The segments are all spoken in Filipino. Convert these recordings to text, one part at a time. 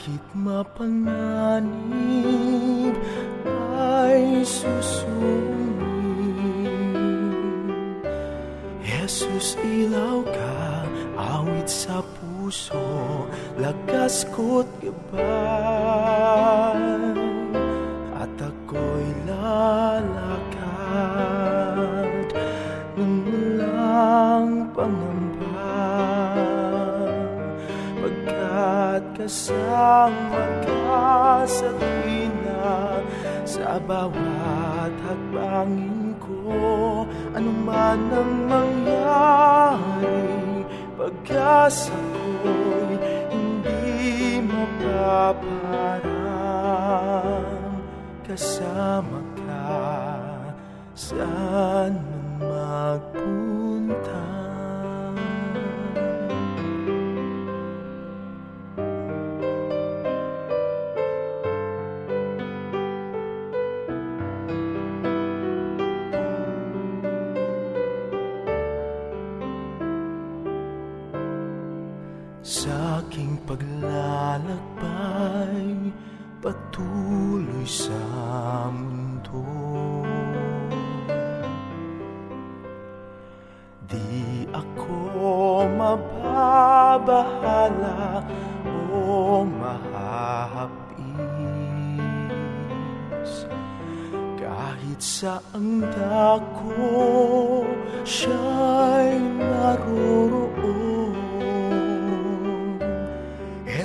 Kahit mapanganib ay susuming Jesus ilaw ka, awit sa puso, lakas ko't gabay Pagkat kasama ka sa bawat hakbangin ko Ano man ang mangyari Pag-asa ko'y hindi mapaparang Kasama ka saan man magpunta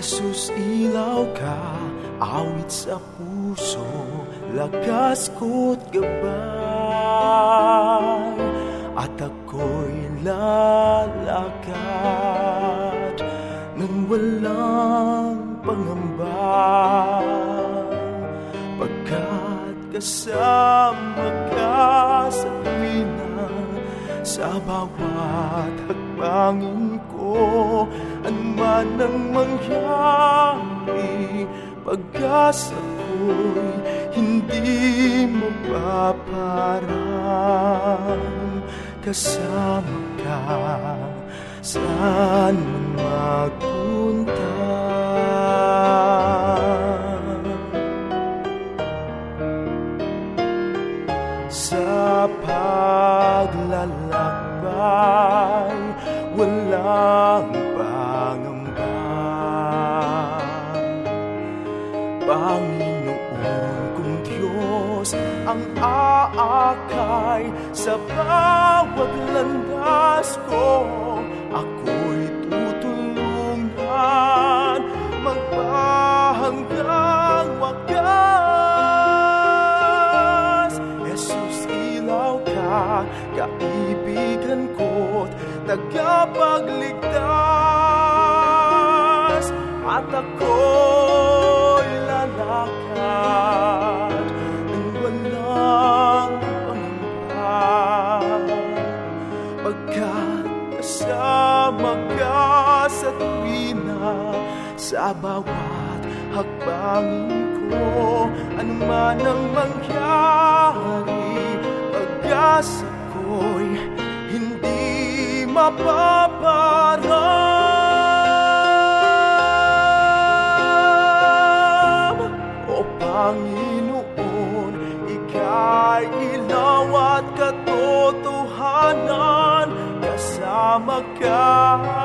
Jesus, ilaw ka, awit sa puso, lakas ko't gabay, at ako'y lalakad ng walang pangamba. Pagkat kasama ka sa tuwina, sa bawat hakbangin ko Anman ang mangyari Pag-asa ko'y hindi mapaparang Kasama ka saan man magpunta Sa paglalakbay sa bawat landas ko Ako'y tutulungan magpahanggang wakas Jesus, ilaw ka, kaibigan ko't tagapagligtas. At ako'y Sa bawat hakbangin ko Ano man ang mangyari Pag-asa ko'y hindi mapaparam O Panginoon, Ika'y ilaw at katotohanan Kasama ka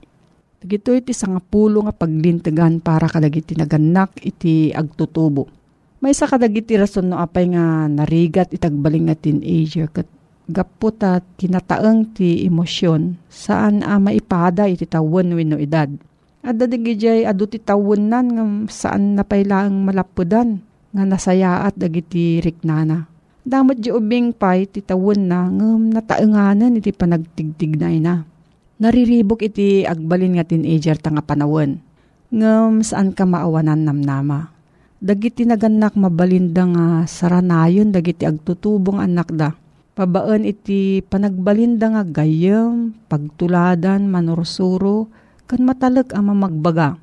Dagito iti sangapulo nga paglintegan para kadagiti naganak iti agtutubo. May sa kadagiti rason no apay nga narigat itagbaling nga teenager kat gapot at kinataeng ti emosyon saan a maipada iti tawon wenno edad. At dadigijay adu ti tawon nan nga saan napailaang malapudan nga nasayaat dagiti riknana. Damot di ubing pay ti tawon na ngam nataenganan iti panagtigtignay na. Nariribok iti agbalin nga teenager ta nga panawon. Ngam saan ka maawanan namnama. Dagiti naganak mabalinda nga saranayon dagiti agtutubong anak da. Pabaan iti panagbalinda nga gayam, pagtuladan, manursuro, kan matalag ang mamagbaga.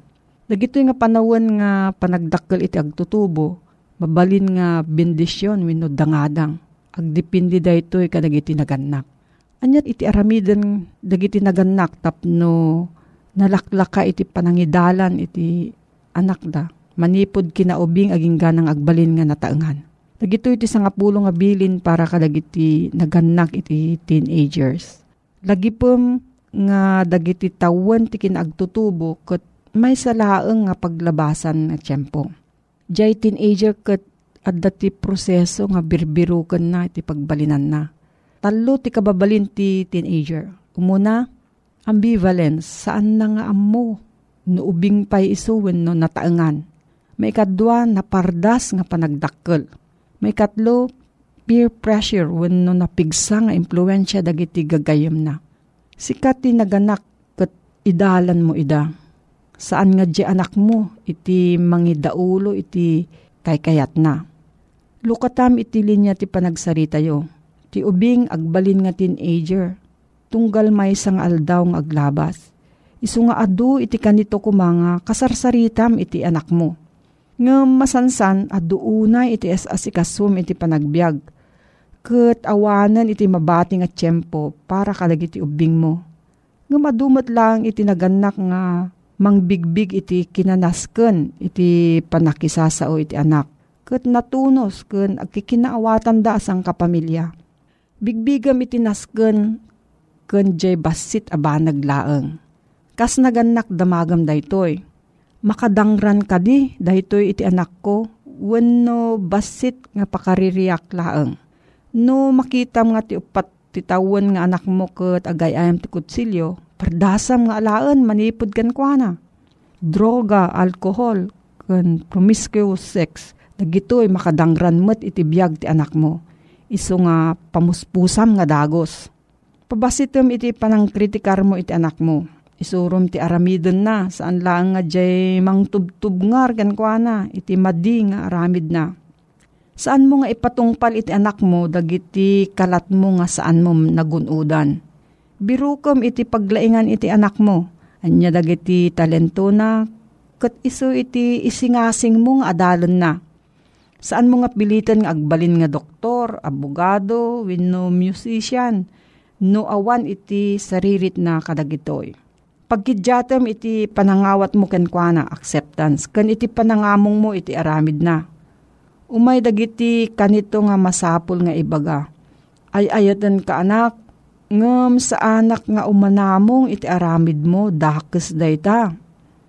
Dagito nga panawon nga panagdakkel iti agtutubo, mabalin nga bendisyon wenno dangadang. Agdipindi daytoy kadagiti naganak. Anyat iti aramiden dagiti naganak tapno nalaklaka iti panangidalan iti anak da. Manipod kinaubing aging ganang agbalin nga nataengan. Dagito iti sangapulo nga bilin para kadagiti naganak iti teenagers. Lagi pom nga dagiti tawon ti kinagtutubo ket may salaeng nga paglabasan nga tiyempo. Jay teenager ket adda ti proseso nga birbiruken na iti pagbalinan na. Talo ti kababalin ti teenager. Umuna, ambivalence, saan na nga ammo, no ubing pay isuwen no nataengan. May kadwa na pardas nga panagdakkel. May katlo, peer pressure when no napigsa nga impluensya dagiti gagayem na. Sikat ti naganak ket idalan mo ida. Saan nga di anak mo iti mangidaulo iti kaykayat na. Lukatam iti linya ti panagsarita yo. Ti ubing agbalin nga teenager. Tunggal may sang aldaw nga aglabas. Isu nga adu iti kanito kumanga kasarsaritam iti anak mo. Nga masansan adu unay iti asikasum iti panagbiag. Kat awanan iti mabati nga tiyempo para kadagiti ubing mo. Nga madumot lang iti naganak nga mangbigbig iti kinanasken iti panakisasao iti anak. Kat natunos ken agkikinaawatan da asang kapamilya. Bigbigam iti nasken ken jay basit abanag laeng. Kas naganak damagam daytoy. Makadangran ka di, daytoy iti anak ko, wenno basit nga pakaririyak laeng. No makitam nga ti upat titawan nga anak mo ket agay ayam ti kutsilyo, pardasam nga alaan manipod kan kuana. Droga, alkohol, kan promiscuous sex, dagitoy makadangran met iti biyag ti anak mo. Iso nga pamuspusam nga dagos. Pabasitem iti panang kritikar mo iti anak mo Isurum ti aramidon na, saan lang nga jay mang tubtubngar kan na, iti madi nga aramid na. Saan mo nga ipatungpal iti anak mo, dagiti kalat mo nga saan mo nagunudan. Birukom iti paglaingan iti anak mo, anya dagiti talento na, kat iso iti isingasing mo nga adalon na. Saan mo nga pilitan nga agbalin nga doktor, abogado, wenno musician, no awan iti saririt na kadagitoy pagkidyatem iti panangawat mo ken kuana acceptance ken iti panangamong mo iti aramid na. Umay dagiti kanito nga masapul nga ibaga. Ay ayatan ka anak, ngem sa anak nga umanamong iti aramid mo dakes dayta.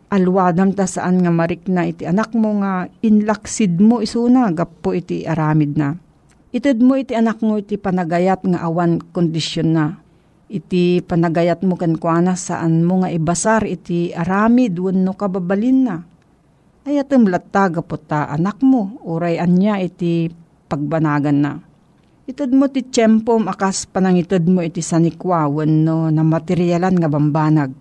Alwadam ta saan nga marik na iti anak mo nga inlaksid mo isuna gapo iti aramid na. Ited mo iti anak mo iti panagayat nga awan kondisyon na iti panagayat mo kan kuana saan mo nga ibasar iti aramid wenno kababalin na. Ayatem lataga po ta anak mo, uray anya iti pagbanagan na. Itad mo ti tiyempo akas panangitad mo iti sanikwa wenno na materyalan nga bambanag.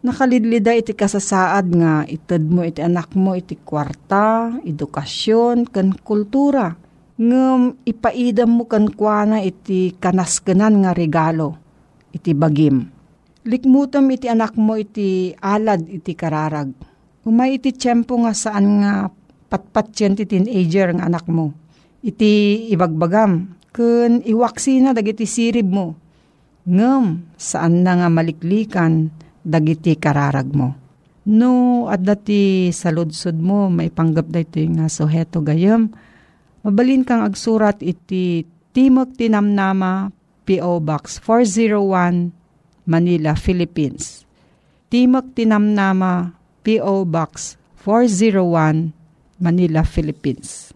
Nakalidlida iti kasasaad nga itad mo iti anak mo iti kwarta, edukasyon, kan kultura. Ngem ipaidam mo kan kuana iti kanaskenan nga regalo iti bagim. Likmutom iti anak mo iti alad iti kararag. Umay iti tiyempo nga saan nga patpat yan ti teenager nga anak mo. Iti ibagbagam. Kun iwaksi na dagiti sirib mo. Ngem saan na nga maliklikan dagiti kararag mo. No, at dati sa ludsod mo, may panggap da ito nga soheto gayam. Mabalin kang agsurat iti Timok Tinamnama, P.O. Box 401, Manila, Philippines. Timok Tinamnama, P.O. Box 401, Manila, Philippines.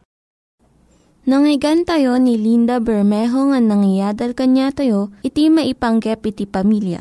Nangyigan tayo ni Linda Bermejo nga nangyadal kanya tayo, iti maipanggep iti pamilya.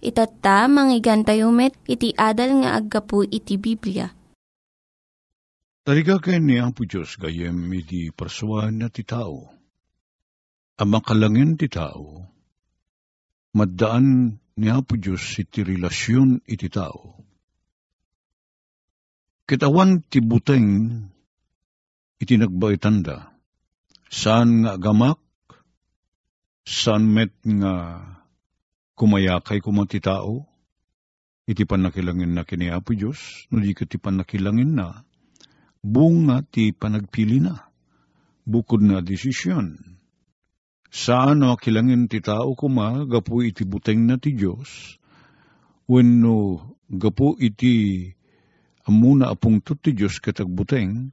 Itatta, manggigan tayo met, iti adal nga aggapu iti Biblia. Tariga kayo ni Apo Diyos gayem iti parsuan na ti tao ang makalangin ti tao, maddaan ni Apo Diyos iti relasyon iti tao. Kitawan ti buteng iti nagbaitanda, saan nga gamak, saan met nga kumayakay kumati tao, iti panakilangin na kini Apo Diyos, no di ti panakilangin na, bunga ti panagpili na, bukod na desisyon. Saan no kilangin ti tao kuma, gapu iti buteng na ti Diyos, wenno gapu iti amuna apungtot ti Diyos katagbuteng,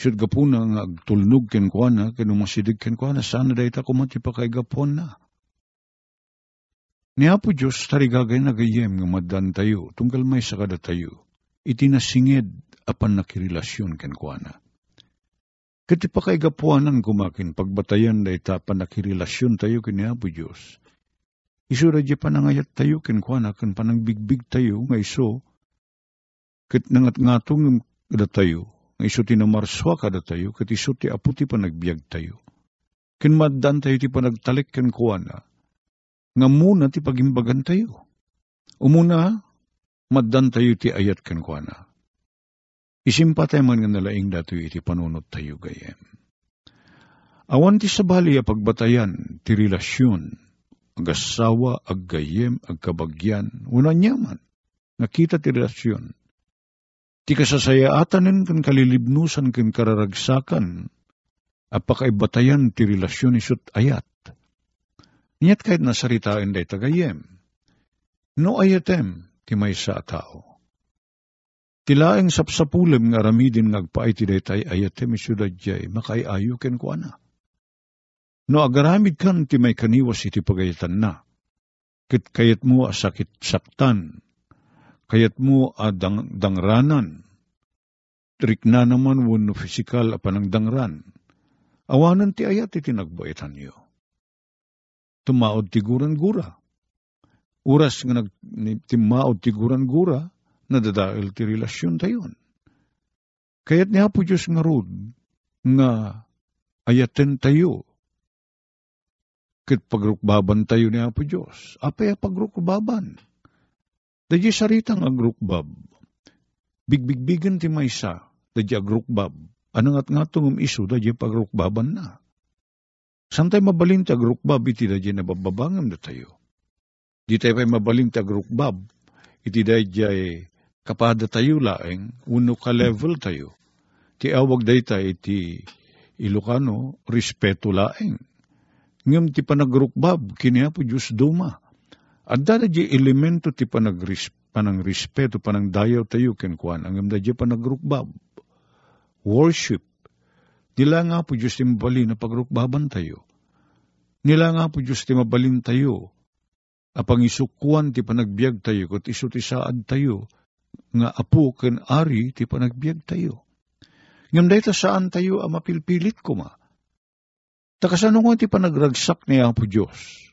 Siyad gapu na nga agtulnog ken kwa na, ken umasidig ken kwa na, sana dahi ta kumati pa kay gapon na. Ni Apo Diyos tarigagay na gayem nga madan tayo, tunggal may sakada tayo, iti nasinged apan nakirelasyon ken kwa na. Kati pa kay gapuanan kumakin, pagbatayan da ita panakirelasyon tayo kini Apo Diyos. Iso radya panangayat tayo kin kuana, kan panangbigbig tayo, nga iso, kat nangat ngatong kada tayo, nga iso tinamarswa kada tayo, kat iso ti apo ti panagbiag tayo. Kin maddan tayo ti panagtalik kin kuana, nga muna ti pagimbagan tayo. Umuna, maddan tayo ti ayat kin kuana Isimpatay man nga nalaing dato iti panunot tayo gayem. Awan ti sabali a pagbatayan ti relasyon agasawa, aggayem, agkabagyan, una nyaman, nakita ti relasyon. Ti kasasayaatanin kan kalilibnusan kan kararagsakan, apakaibatayan ti relasyon isut ayat. Niyat kahit nasaritain day tagayem, no ayatem ti may sa tao. Tilaeng sapsapulem nga ramidin ngagpaay ti daytay ayatem isyudad jay makaiayo ken kuana. No agaramid kan ti may kaniwas iti pagayatan na. Kit kayat mo asakit saktan, kayat mo adang dangranan, trik na naman wano fisikal apanang dangran. Awanan ti ayat iti nagbaitan niyo tumaod tiguran gura. Uras nga nagtimaod tiguran gura, nadadail ti relasyon tayon. Kaya't niya po Diyos nga rod, nga ayaten tayo, kit pagrukbaban tayo niya po Diyos. Apay pagrukbaban. Dadya saritang agrukbab. Bigbigbigan ti maysa, dadya agrukbab. Anong at nga tungum iso, dadya pagrukbaban na. Santay mabaling ti agrukbab iti da na bababangam na tayo. Di tayo pa'y mabaling ti agrukbab iti da kapada tayo laeng uno ka level tayo. Ti awag day tayo iti Ilocano, respeto laeng. Ngam ti panagrukbab, kiniya po Diyos duma. At da di elemento ti panagris, panang respeto, panang dayaw tayo kenkwan, ang da di panagrukbab. Worship, Nila nga po Diyos ti mabalin na pagrukbaban tayo. Nila nga po Diyos ti mabalin tayo. Apang isukuan ti panagbiag tayo, kat iso ti saad tayo, nga apo ken ari ti panagbiag tayo. Ngam dahita saan tayo ang mapilpilit ko ma. Takasano nga ti panagragsak ni Apo Diyos.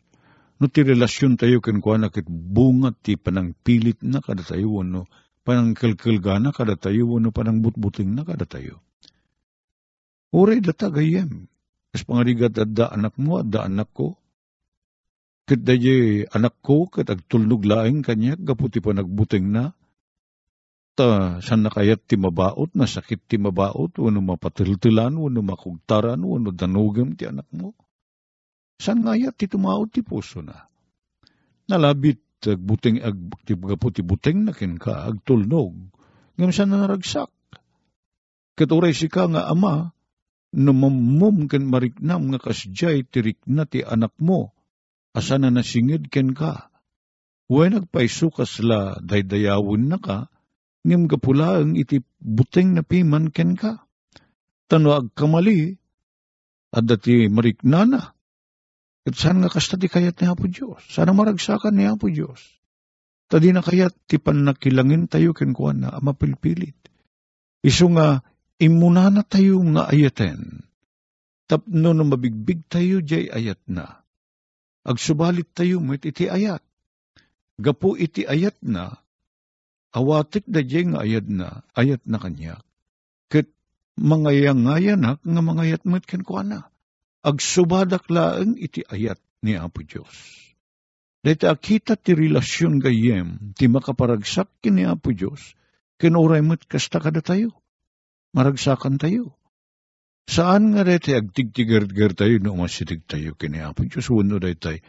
No ti relasyon tayo ken kwa nakit bunga ti panangpilit na kada tayo, no panangkalkalgana kada tayo, no panangbutbuting na kada tayo. Uray data gayem. Kas pangarigat da anak mo, da anak ko. Kit da anak ko, kat agtulnog laing kanya, gaputi pa nagbuting na. Ta, san nakayat ti mabaot, nasakit ti mabaot, wano mapatiltilan, wano makugtaran, wano danugam ti anak mo. San ngayat ti tumaot ti puso na. Nalabit, agbuting, ag, ti gaputi buting na kin ka, agtulnog. Ngam san na naragsak. Katuray si ka nga ama, namamum ken mariknam nga kasjay tirik na ti anak mo, asa na nasingid ken ka. Huwag nagpaiso kasla daydayawin na ka, ngim kapulaang iti buteng na piman ken ka. Tano agkamali, at dati mariknana. At saan nga kasta ti kayat ni Apo Diyos? Sana maragsakan ni Apo Diyos. Tadi na kayat ti panakilangin tayo ken kuan na mapilpilit. Iso nga imuna na tayo nga ayaten. Tapno na mabigbig tayo jay ayat na. Agsubalit tayo met iti ayat. Gapo iti ayat na, awatik da jay nga ayat na, ayat na kanya. Ket mangayangayanak nga mangayat met ken. Agsubadak laeng iti ayat ni Apo Diyos. Dahil akita ti relasyon gayem, ti makaparagsak kini Apo Diyos, kinuray mo't kasta kada tayo maragsakan tayo. Saan nga rete agtigtigar-gar tayo no masitig tayo kini Apo Diyos. Wano day tayo.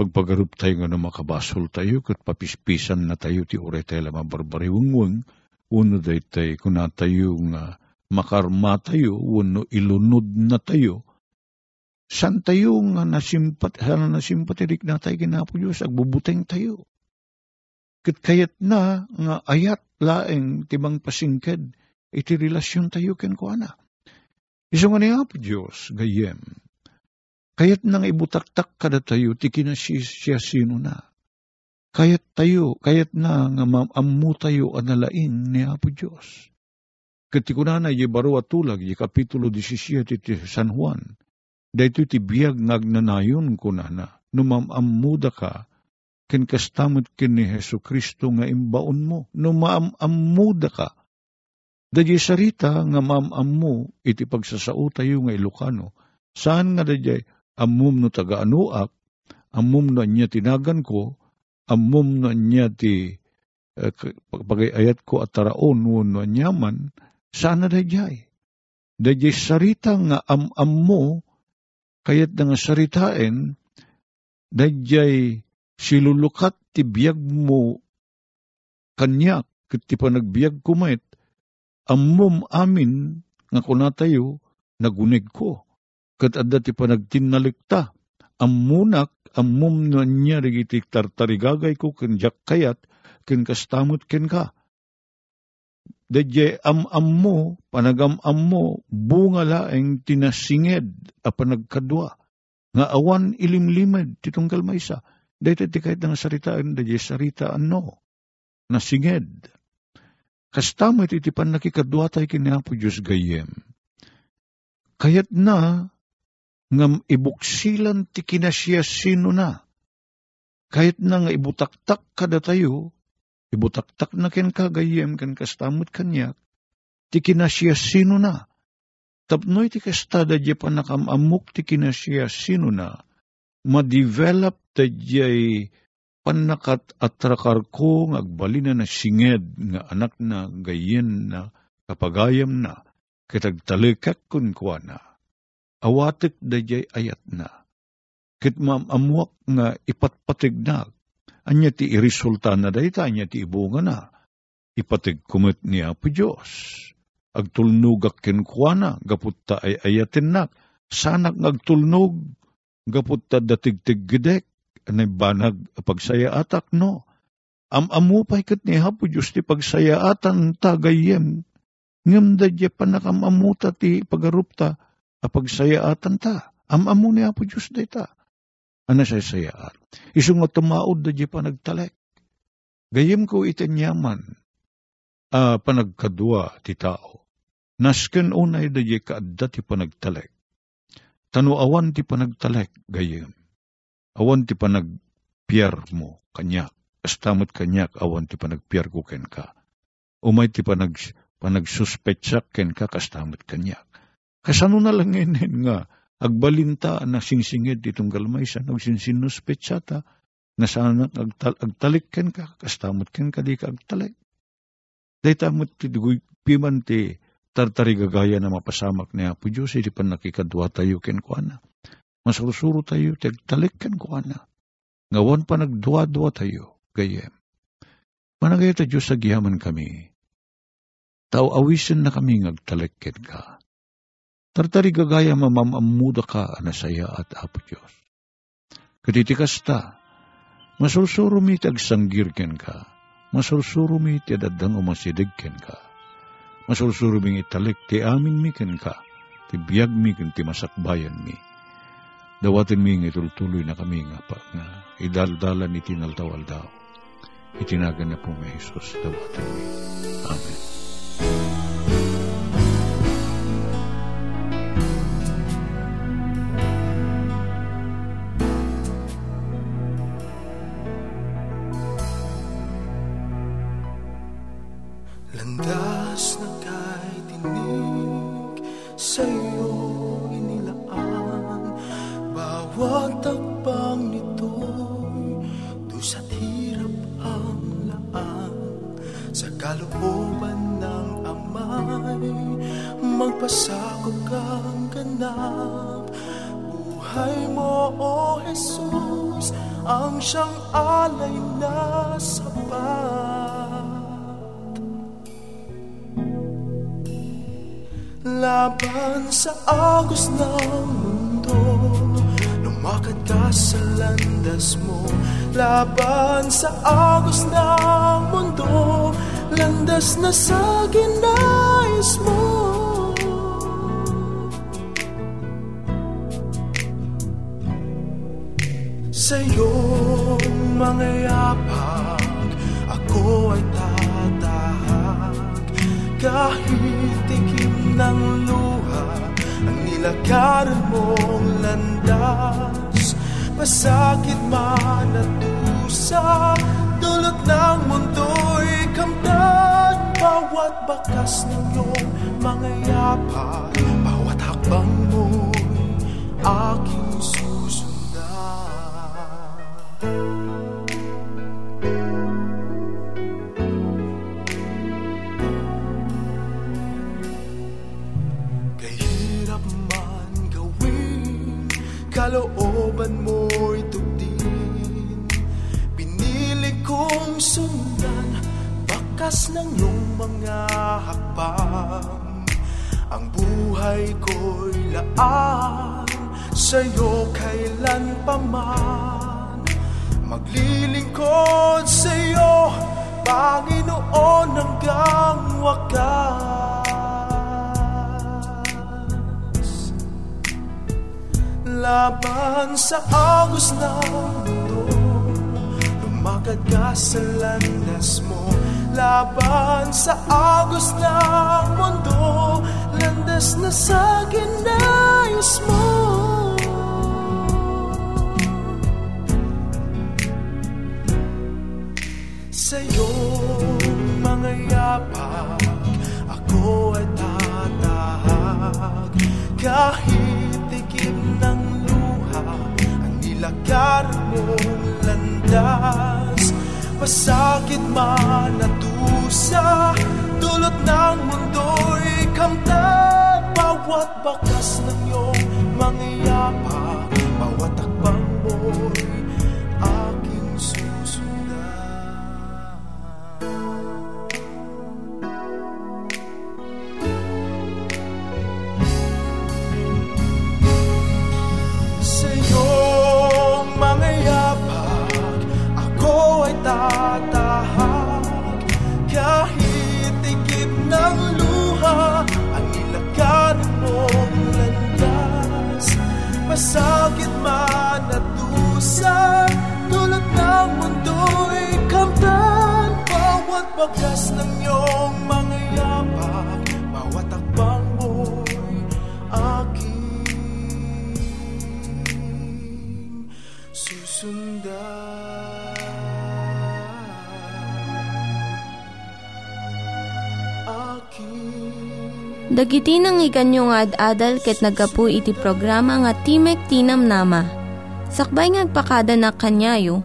Pagpagarup tayo nga no makabasol tayo kat papispisan na tayo ti ure tayo lamang barbariwangwang wano day tayo kuna tayo nga makarma tayo wano ilunod na tayo. San tayo nga nasimpat sana nasimpatirik na tayo kina Apo Diyos? Agbubuteng tayo. Kat kayat na nga ayat laeng tibang pasingked iti relasyon tayo ken ko ana. Iso nga niya po Diyos, gayem. Kayat nang ibutaktak kada tayo, ti kinasya sino na. Kayat tayo, kayat na nga maamu tayo analain ni Apo Diyos. Kati ko na baro at tulag, y kapitulo 17 iti San Juan, dahito ti biyag ngagnanayon ko na na, numamamuda ka, ken kastamot ken ni Heso Kristo nga imbaon mo, numamamuda ka, Dadya sarita nga mamam mo iti pagsasao tayo nga Ilocano. Saan nga dadya amum no taga anuak, amum no niya tinagan ko, amum no niya ti eh, pagayayat ko at taraon no nyaman, saan na dadya Dadya sarita nga amam mo, kayat nga saritain, Dayjay silulukat ti biyag mo kanyak ket ti panagbiag kumait ammom amin nga kunatayo nagunig ko ket adda ti panagtinnalikta ammunak ammom no niya rigiti tartarigagay ko ken kayat ken kastamot ken ka Dadya am-am mo, panagam-am mo, bunga laeng tinasinged a panagkadwa. Nga awan ilimlimad titong kalmaysa. Dahil ti kahit nga saritaan, dadya sarita ano, nasinged. Kastamit iti pan nakikadwa tayo kinapo Diyos gayem. Kayat na, ngam ibuksilan ti kinasya sino na. Kahit na nga ibutaktak kada tayo, Ibutaktak na ken kagayem ken kastamot kanyak, ti kinasya sino na. Tapnoy ti kastada di pa nakamamuk ti kinasya sino na, ma-develop ta di panakat atrakar ko ng agbalina na singed nga anak na gayen na kapagayam na kitagtalikak kun kwa na. Awatik da ayat na. Kit mamamuak nga ipatpatig na Anya ti irisulta na dayta, anya ti ibunga na. Ipatig kumit ni Apo Diyos. Agtulnugak kinkwana, gaputta ay ayatin na. Sanak ngagtulnog, gaputta datigtig gidek, anay banag pagsaya atak no. Am-amu pa'y kat ni Apo Diyos ti pagsaya atan tagayem. Ngam da di panakamamuta ti pagarupta, apagsaya atan ta. Am-amu ni Apo Diyos dayta ana say sayaan. Isu nga tumaod da di panagtalek. Gayem ko itanyaman, uh, panagkadwa ti tao. Nasken unay da di kaadda ti panagtalek. Tano awan ti panagtalek, gayem. Awan ti panagpiyar mo, kanyak. Astamot kanyak, awan ti panagpiyar ko ken ka. Umay ti panag, panagsuspetsak ken ka, kastamot kanyak. Kasano na lang nga, agbalinta na singsingid itong galmaysan, ag sinsinus petsata, na sana agtal, agtalik ken ka, kastamot ken ka di ka agtalik. Day tamot ti piman ti tartari gagaya na mapasamak ni Apo Diyos, iti pan nakikadwa tayo ken ko na. Masurusuro tayo, ti agtalik ken ko na. Ngawan pa nagdwa-dwa tayo, gayem. Managay ta Diyos sa giyaman kami. Tao awisin na kami ngagtalik ken ka Tartari gagaya mamamamuda ka anasaya at apo Diyos. Katitikas ta, masursuro mi tagsanggirken ka, masursuro mi ti dadang umasidigken ka, masursuro mi italik ti amin mi ken ka, ti biyag mi ken ti masakbayan mi. Dawatin mi nga itultuloy na kami nga pa nga idaldalan iti naltawal daw. Itinagan na po may Jesus, dawatin mi. Amen. Laban sa agos ng mundo Lumakad ka sa landas mo. Laban sa agos ng mundo Landas na sa ginais mo Sa iyong mga yapak Ako ay tatahak. Kahit itim ng luha Ang nilakaran mong landas. Masakit man at dusa Dulot ng mundo'y kamtan. Bawat bakas ng iyong mga yapak Bawat hakbang mo'y aking Bakas ng iyong mga hakbang. Ang buhay ko'y laan Sa'yo kailan pa man Maglilingkod sa'yo Panginoon hanggang wakas. Laban sa agos ng mundo Lumakad ka sa landas mo Laban sa agos ng mundo Landas na sa ginais mo. Sa iyong mga yapak Ako ay tatahag Kahit tikip ng luha Ang nilakar mong landas. Pasakit man at dusa Dulot ng mundo'y kamtan Bawat bakas ng iyong mga bagas ng iyong mga yapak Bawat akbang mo'y aking susundan aking Dagiti nang iganyo nga ad-adal ket nagapu iti programa nga Timek Tinam Nama. Sakbay ngagpakada na kanyayo,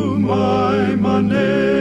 manen.